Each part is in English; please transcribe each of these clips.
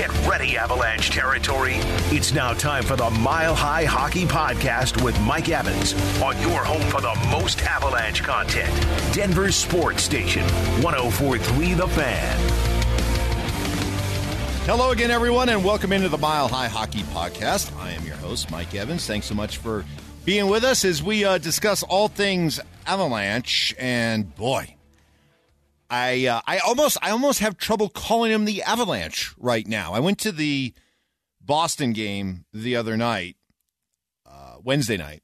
Get ready, Avalanche territory. It's now time for the Mile High Hockey Podcast with Mike Evans on your home for the most Avalanche content. Denver Sports Station, 1043 The Fan. Hello again, everyone, and welcome into the Mile High Hockey Podcast. I am your host, Mike Evans. Thanks so much for being with us as we uh, discuss all things Avalanche. And boy, I uh, I almost I almost have trouble calling them the Avalanche right now. I went to the Boston game the other night, uh, Wednesday night,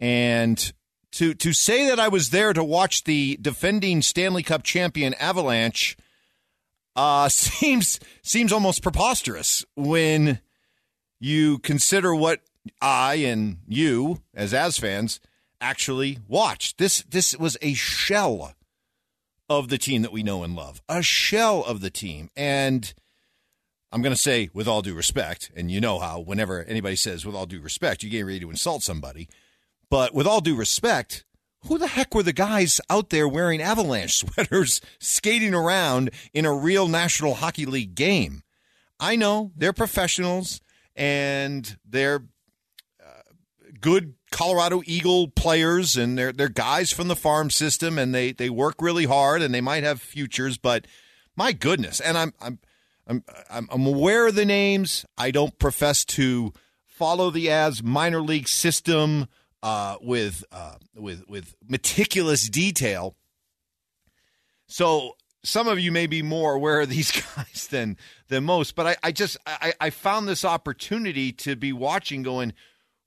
and to to say that I was there to watch the defending Stanley Cup champion Avalanche uh, seems seems almost preposterous when you consider what I and you as as fans actually watched. This this was a shell of the team that we know and love, a shell of the team. And I'm going to say, with all due respect, and you know how whenever anybody says, with all due respect, you get ready to insult somebody. But with all due respect, who the heck were the guys out there wearing avalanche sweaters skating around in a real National Hockey League game? I know they're professionals and they're uh, good Colorado Eagle players and they're they're guys from the farm system and they they work really hard and they might have futures, but my goodness, and I'm I'm I'm I'm aware of the names. I don't profess to follow the Avs minor league system uh, with uh, with with meticulous detail. So some of you may be more aware of these guys than than most, but I, I just I, I found this opportunity to be watching, going,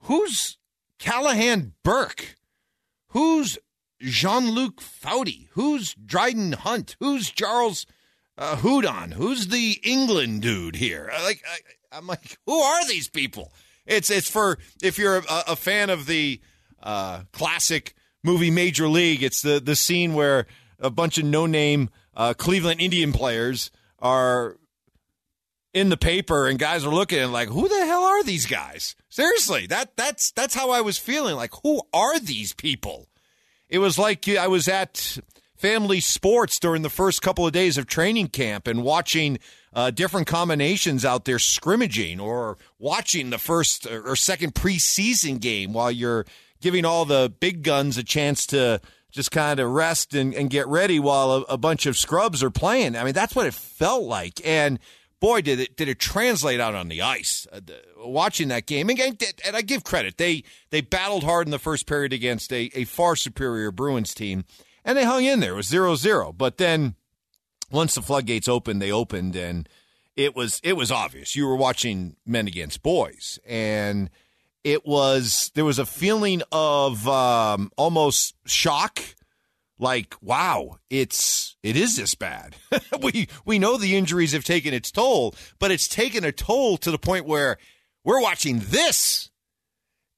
who's Callahan Burke? Who's Jean Luc Foudy? Who's Dryden Hunt? Who's Charles uh, Hudon? Who's the Englund dude here? Like, I, am like, who are these people? It's it's for if you're a, a fan of the uh, classic movie Major League. It's the the scene where a bunch of no name uh, Cleveland Indian players are in the paper and guys are looking and like, who the hell are these guys? Seriously, that that's that's how I was feeling. Like, who are these people? It was like I was at family sports during the first couple of days of training camp and watching uh, different combinations out there scrimmaging or watching the first or second preseason game while you're giving all the big guns a chance to just kind of rest and, and get ready while a, a bunch of scrubs are playing. I mean, that's what it felt like. And boy, did it did it translate out on the ice. Uh, the, watching that game, and, and, I give credit they they battled hard in the first period against a, a far superior Bruins team, and they hung in there. It was 0-0. But then once the floodgates opened, they opened, and it was it was obvious you were watching men against boys, and it was there was a feeling of um, almost shock like wow it's it is this bad. We we know the injuries have taken its toll but it's taken a toll to the point where we're watching this.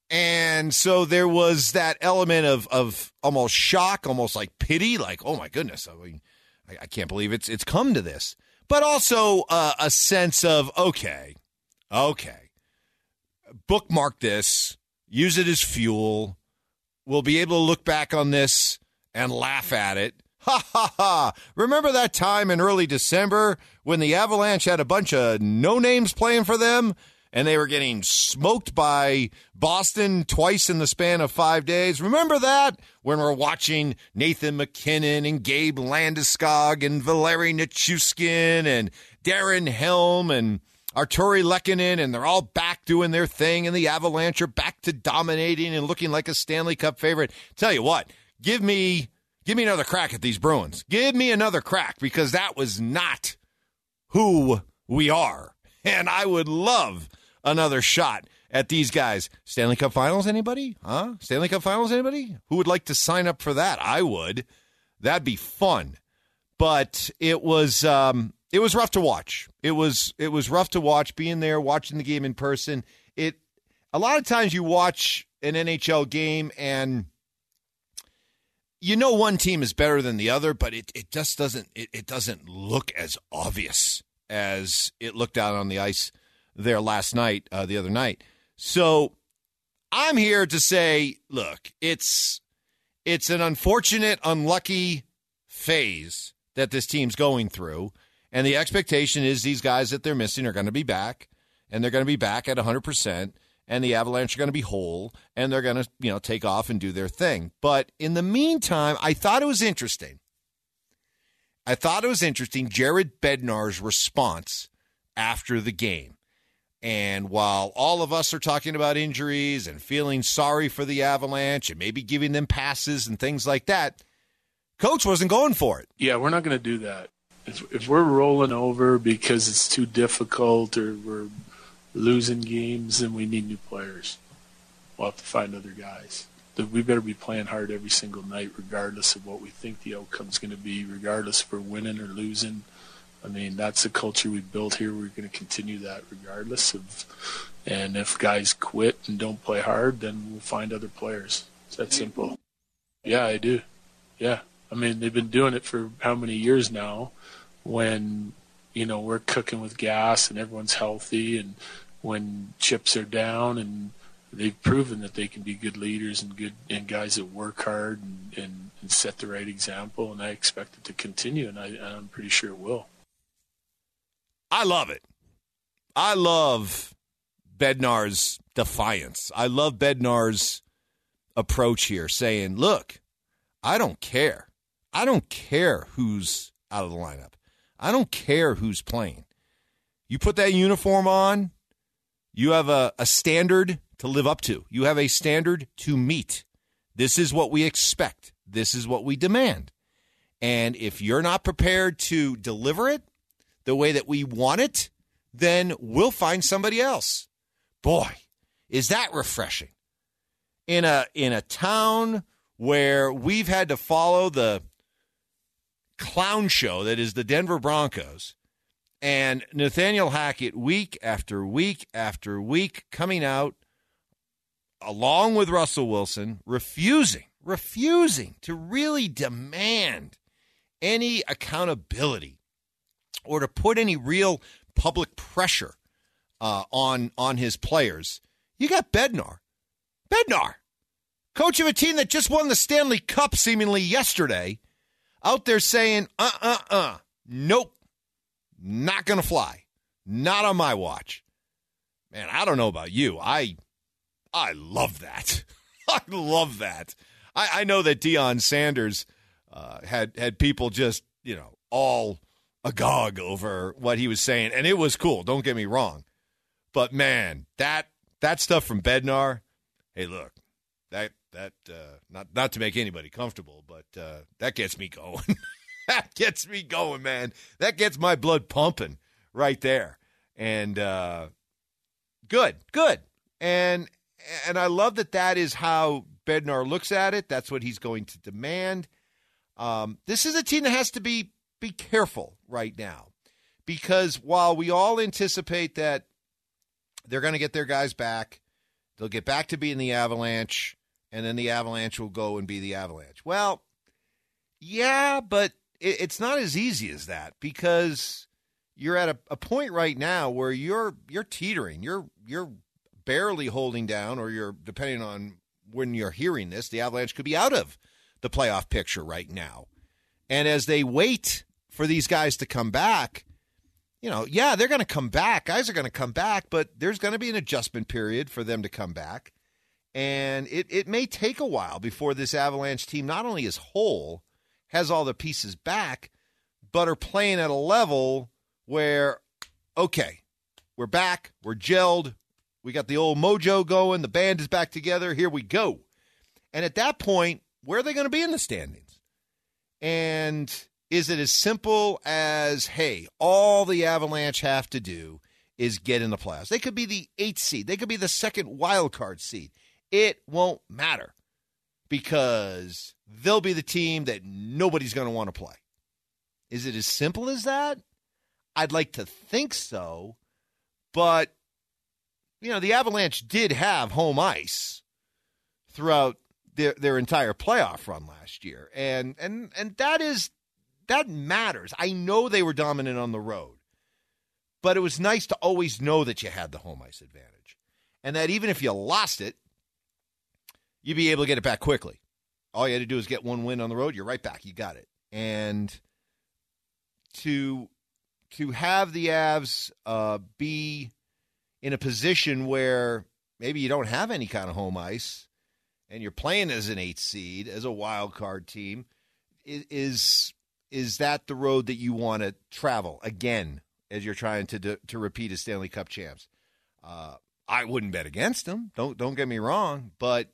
And so there was that element of of almost shock almost like pity like oh my goodness i mean i, I can't believe it's it's come to this. But also uh, a sense of okay okay bookmark this use it as fuel. We'll be able to look back on this and laugh at it. Ha ha ha! Remember that time in early December when the Avalanche had a bunch of no names playing for them and they were getting smoked by Boston twice in the span of five days? Remember that when we're watching Nathan MacKinnon and Gabe Landeskog and Valeri Nichushkin and Darren Helm and Artturi Lehkonen, and they're all back doing their thing, and the Avalanche are back to dominating and looking like a Stanley Cup favorite. Tell you what, give me give me another crack at these Bruins. Give me another crack because that was not who we are. And I would love another shot at these guys. Stanley Cup Finals, anybody? Huh? Stanley Cup Finals, anybody? Who would like to sign up for that? I would. That'd be fun. But it was um, it was rough to watch. It was it was rough to watch being there, watching the game in person. It a lot of times you watch an NHL game and you know one team is better than the other, but it, it just doesn't it, it doesn't look as obvious as it looked out on the ice there last night, uh, the other night. So I'm here to say, look, it's it's an unfortunate, unlucky phase that this team's going through, And the expectation is these guys that they're missing are going to be back, and they're going to be back at 100%, and the Avalanche are going to be whole, and they're going to, you know, take off and do their thing. But in the meantime, I thought it was interesting. I thought it was interesting Jared Bednar's response after the game. And while all of us are talking about injuries and feeling sorry for the Avalanche and maybe giving them passes and things like that, Coach wasn't going for it. Yeah, we're not going to do that. If we're rolling over because it's too difficult or we're losing games, then we need new players. We'll have to find other guys. We better be playing hard every single night, regardless of what we think the outcome's going to be, regardless if we're winning or losing. I mean, that's the culture we built here. We're going to continue that regardless of. And if guys quit and don't play hard, then we'll find other players. It's that simple. Yeah, I do. Yeah. I mean, they've been doing it for how many years now when, you know, we're cooking with gas and everyone's healthy and when chips are down and they've proven that they can be good leaders and good and guys that work hard and, and, and set the right example and I expect it to continue and I, I'm pretty sure it will. I love it. I love Bednar's defiance. I love Bednar's approach here, saying, look, I don't care. I don't care who's out of the lineup. I don't care who's playing. You put that uniform on, you have a, a standard to live up to. You have a standard to meet. This is what we expect. This is what we demand. And if you're not prepared to deliver it, the way that we want it, then we'll find somebody else. Boy, is that refreshing. In a in a town where we've had to follow the clown show that is the Denver Broncos and Nathaniel Hackett week after week after week coming out along with Russell Wilson refusing refusing to really demand any accountability or to put any real public pressure uh, on on his players, you got Bednar. Bednar, coach of a team that just won the Stanley Cup seemingly yesterday, out there saying, uh uh uh, nope, not going to fly. Not on my watch. Man, I don't know about you. I I love that. I love that. I, I know that Deion Sanders uh, had had people just, you know, all agog over what he was saying, and it was cool. Don't get me wrong, but man, that that stuff from Bednar. Hey, look, that that uh, not not to make anybody comfortable, but uh, that gets me going. That gets me going, man. That gets my blood pumping right there. And uh, good, good, and and I love that that is how Bednar looks at it. That's what he's going to demand. Um, this is a team that has to be be careful right now because while we all anticipate that they're going to get their guys back, they'll get back to being the Avalanche, and then the Avalanche will go and be the Avalanche. Well, yeah, but it's not as easy as that because you're at a, a point right now where you're you're teetering. You're you're barely holding down, or you're depending on when you're hearing this, the Avalanche could be out of the playoff picture right now. And as they wait for these guys to come back, you know, yeah, they're going to come back. Guys are going to come back, but there's going to be an adjustment period for them to come back. And it, it may take a while before this Avalanche team not only is whole, has all the pieces back, but are playing at a level where, okay, we're back, we're gelled, we got the old mojo going, the band is back together, here we go. And at that point, where are they going to be in the standings? And is it as simple as, hey, all the Avalanche have to do is get in the playoffs? They could be the eighth seed, they could be the second wild card seed. It won't matter because they'll be the team that nobody's going to want to play. Is it as simple as that? I'd like to think so, but you know, the Avalanche did have home ice throughout their their entire playoff run last year. And and and that is that matters. I know they were dominant on the road, but it was nice to always know that you had the home ice advantage, and that even if you lost it, you'd be able to get it back quickly. All you had to do is get one win on the road. You're right back. You got it, and to to have the Avs uh, be in a position where maybe you don't have any kind of home ice and you're playing as an eight seed, as a wild card team, is is that the road that you want to travel again as you're trying to to repeat as Stanley Cup champs? Uh, I wouldn't bet against them. Don't don't get me wrong, but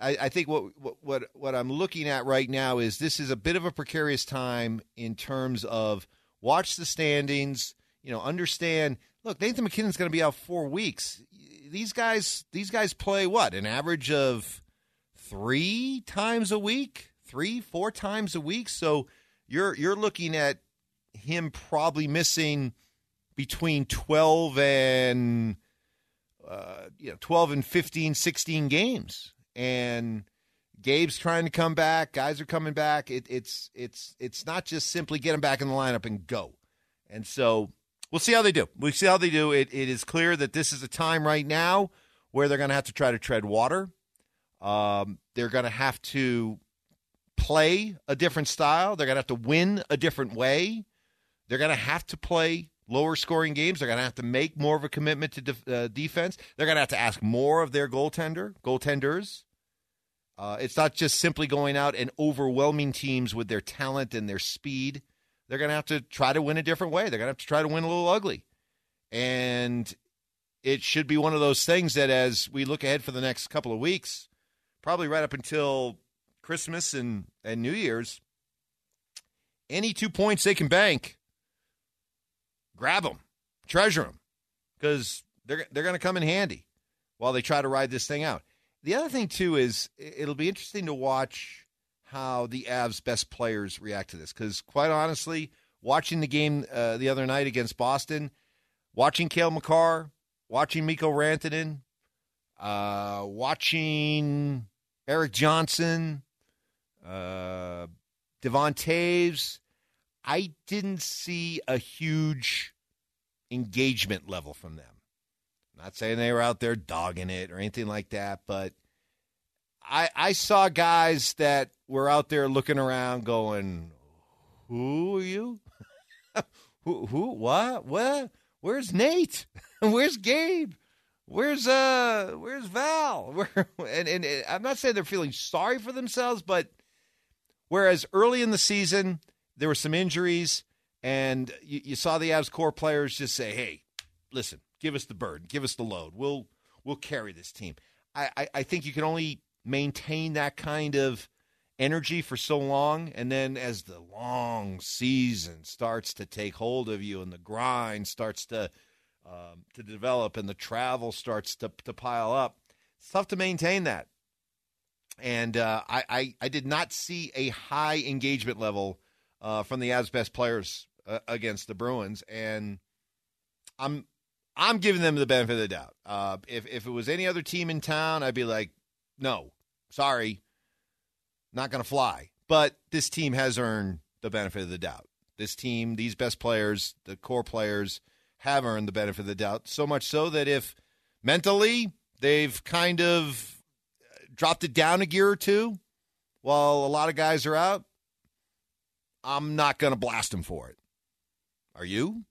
I, I think what, what what I'm looking at right now is this is a bit of a precarious time in terms of watch the standings. You know, understand. Look, Nathan MacKinnon's going to be out four weeks. These guys, these guys play what an average of three times a week, three, four times a week. So you're you're looking at him probably missing between 12 and uh, you know 12 and 15 16 games and Gabe's trying to come back. Guys are coming back. It, it's it's it's not just simply get them back in the lineup and go. And so we'll see how they do. We'll see how they do. It it is clear that this is a time right now where they're going to have to try to tread water. Um, they're going to have to play a different style. They're going to have to win a different way. They're going to have to play lower scoring games. They're going to have to make more of a commitment to uh, defense. They're going to have to ask more of their goaltender, goaltenders. Uh, it's not just simply going out and overwhelming teams with their talent and their speed. They're going to have to try to win a different way. They're going to have to try to win a little ugly. And it should be one of those things that as we look ahead for the next couple of weeks, probably right up until Christmas and, and New Year's, any two points they can bank grab them, treasure them, because they're they're going to come in handy while they try to ride this thing out. The other thing too is it'll be interesting to watch how the Avs' best players react to this, because quite honestly, watching the game uh, the other night against Boston, watching Cale Makar, watching Mikko Rantanen, uh, watching Erik Johnson, uh, Devon Toews, I didn't see a huge engagement level from them. I'm not saying they were out there dogging it or anything like that, but I I saw guys that were out there looking around going, "Who are you? who who what? What? Where's Nate? Where's Gabe? Where's uh where's Val? Where, and, and, and I'm not saying they're feeling sorry for themselves, but whereas early in the season there were some injuries, and you, you saw the Avs core players just say, "Hey, listen, give us the burden, give us the load. We'll we'll carry this team." I, I, I think you can only maintain that kind of energy for so long, and then as the long season starts to take hold of you, and the grind starts to um, to develop, and the travel starts to to pile up, it's tough to maintain that. And uh, I, I, I did not see a high engagement level uh, from the Avs' best players uh, against the Bruins, and I'm I'm giving them the benefit of the doubt. Uh, if if it was any other team in town, I'd be like, no, sorry, not going to fly. But this team has earned the benefit of the doubt. This team, these best players, the core players, have earned the benefit of the doubt. So much so that if mentally they've kind of dropped it down a gear or two, while a lot of guys are out, I'm not going to blast him for it. Are you?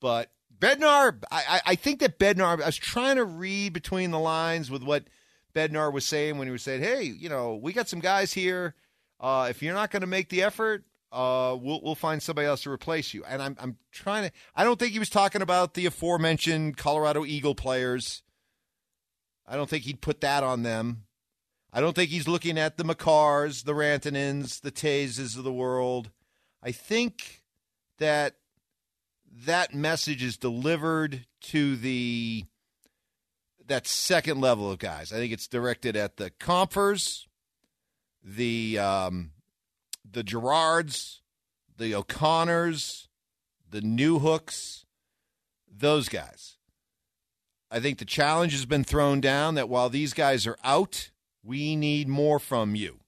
But Bednar, I, I think that Bednar, I was trying to read between the lines with what Bednar was saying when he was saying, hey, you know, we got some guys here. Uh, if you're not going to make the effort, uh, we'll we'll find somebody else to replace you. And I'm I'm trying to. I don't think he was talking about the aforementioned Colorado Eagle players. I don't think he'd put that on them. I don't think he's looking at the Makars, the Rantanens, the Toews of the world. I think that that message is delivered to the that second level of guys. I think it's directed at the Comphers, the um, the Girards, the O'Connors, the Newhooks, those guys. I think the challenge has been thrown down that while these guys are out, we need more from you.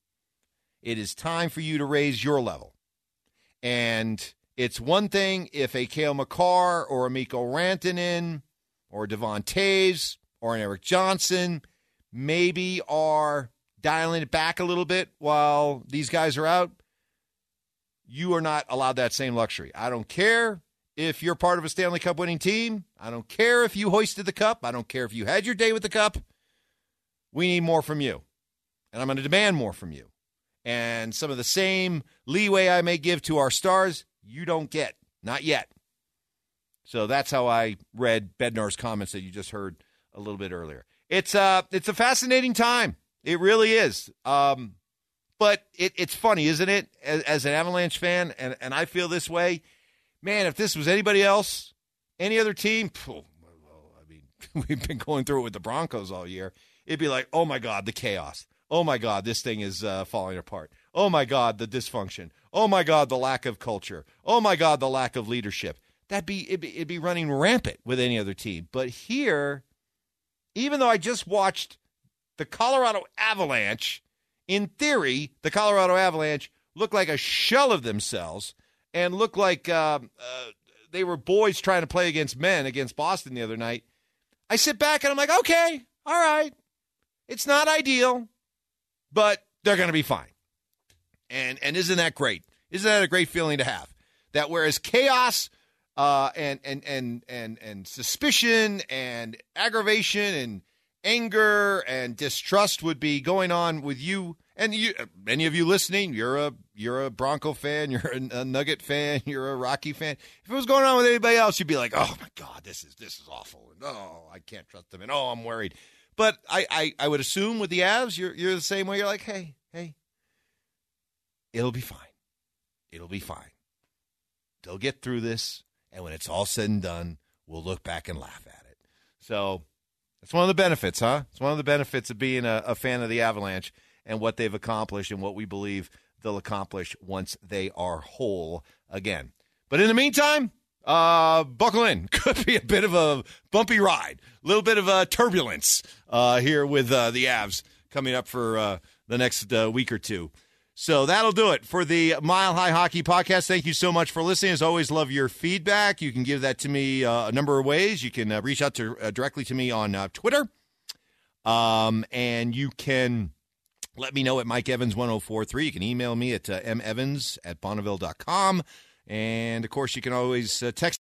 It is time for you to raise your level. And it's one thing if a Cale Makar or a Mikko Rantanen or Devon Toews or an Erik Johnson maybe are dialing it back a little bit while these guys are out. you are not allowed that same luxury. I don't care if you're part of a Stanley Cup winning team. I don't care if you hoisted the cup. I don't care if you had your day with the cup. We need more from you. And I'm going to demand more from you. And some of the same leeway I may give to our stars, you don't get. Not yet. So that's how I read Bednar's comments that you just heard a little bit earlier. It's uh it's a fascinating time. It really is. Um, but it, it's funny, isn't it? As, as, an Avalanche fan, and, and I feel this way. Man, if this was anybody else, any other team, well, I mean, we've been going through it with the Broncos all year. It'd be like, oh my God, the chaos. Oh my God, this thing is uh, falling apart. Oh my God, the dysfunction. Oh my God, the lack of culture. Oh my God, the lack of leadership. That'd be it'd, be it'd be running rampant with any other team. But here, even though I just watched the Colorado Avalanche, in theory, the Colorado Avalanche look like a shell of themselves and look like uh, uh, they were boys trying to play against men against Boston the other night. I sit back and I'm like, okay, all right. It's not ideal, but they're going to be fine. And and isn't that great? Isn't that a great feeling to have? That whereas chaos uh, and and and and and suspicion and aggravation and anger and distrust would be going on with you and you many of you listening you're a you're a bronco fan you're a, a, nugget fan you're a rocky fan if it was going on with anybody else you'd be like oh my god this is this is awful and oh i can't trust them and oh i'm worried but i i, I would assume with the avs you're you're the same way you're like hey hey it'll be fine it'll be fine they'll get through this and when it's all said and done we'll look back and laugh at it so that's one of the benefits, huh? It's one of the benefits of being a, a fan of the Avalanche and what they've accomplished and what we believe they'll accomplish once they are whole again. But in the meantime, uh, buckle in. Could be a bit of a bumpy ride, a little bit of a turbulence uh, here with uh, the Avs coming up for uh, the next uh, week or two. So that'll do it for the Mile High Hockey Podcast. Thank you so much for listening. As always, love your feedback. You can give that to me uh, a number of ways. You can uh, reach out to uh, directly to me on uh, Twitter, um, and you can let me know at Mike Evans 1043. You can email me at uh, mevans at bonneville.com. And of course, you can always uh, text.